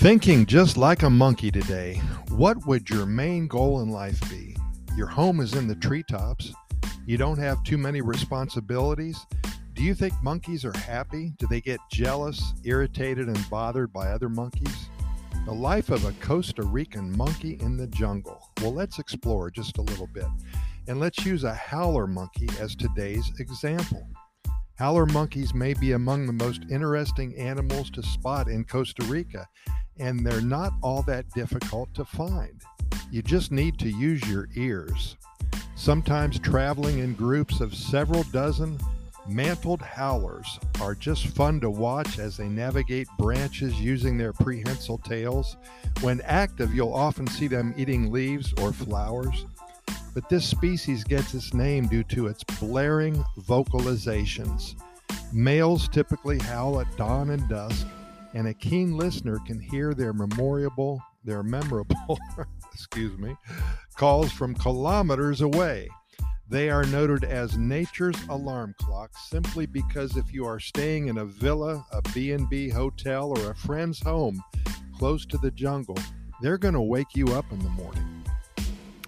Thinking just like a monkey today, what would your main goal in life be? Your home is in the treetops. You don't have too many responsibilities. Do you think monkeys are happy? Do they get jealous, irritated, and bothered by other monkeys? The life of a Costa Rican monkey in the jungle. Well, let's explore just a little bit. And let's use a howler monkey as today's example. Howler monkeys may be among the most interesting animals to spot in Costa Rica and they're not all that difficult to find. You just need to use your ears. Sometimes traveling in groups of several dozen mantled howlers are just fun to watch as they navigate branches using their prehensile tails. When active, you'll often see them eating leaves or flowers. But this species gets its name due to its blaring vocalizations. Males typically howl at dawn and dusk, and a keen listener can hear their memorable, their memorable, excuse me, calls from kilometers away. They are noted as nature's alarm clock simply because if you are staying in a villa, a B&B hotel or a friend's home close to the jungle, they're going to wake you up in the morning.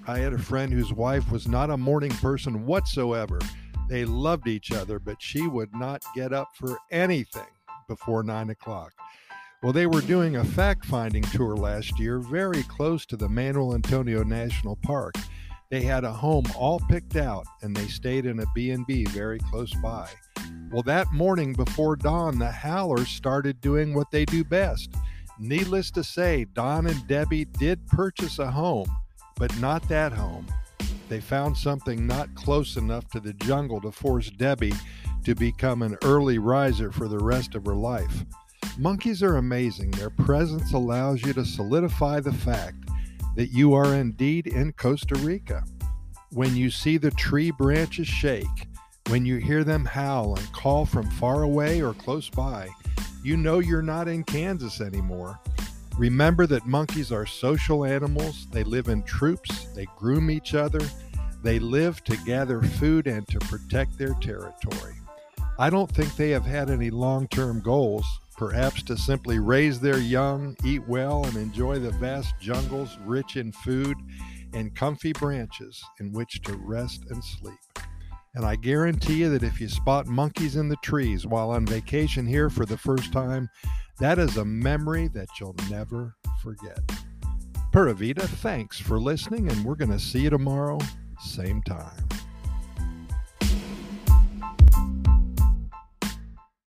I had a friend whose wife was not a morning person whatsoever. They loved each other, but she would not get up for anything before nine o'clock. Well, they were doing a fact finding tour last year very close to the Manuel Antonio National Park. They had a home all picked out and they stayed in a B&B very close by. Well, that morning before dawn, the Howlers started doing what they do best. Needless to say, Don and Debbie did purchase a home, but not that home. They found something not close enough to the jungle to force Debbie to become an early riser for the rest of her life. Monkeys are amazing. Their presence allows you to solidify the fact that you are indeed in Costa Rica. When you see the tree branches shake, when you hear them howl and call from far away or close by, you know you're not in Kansas anymore. Remember that monkeys are social animals. They live in troops, they groom each other, they live to gather food and to protect their territory. I don't think they have had any long term goals, perhaps to simply raise their young, eat well, and enjoy the vast jungles rich in food and comfy branches in which to rest and sleep. And I guarantee you that if you spot monkeys in the trees while on vacation here for the first time, that is a memory that you'll never forget. Pura Vida, thanks for listening, and we're going to see you tomorrow, same time.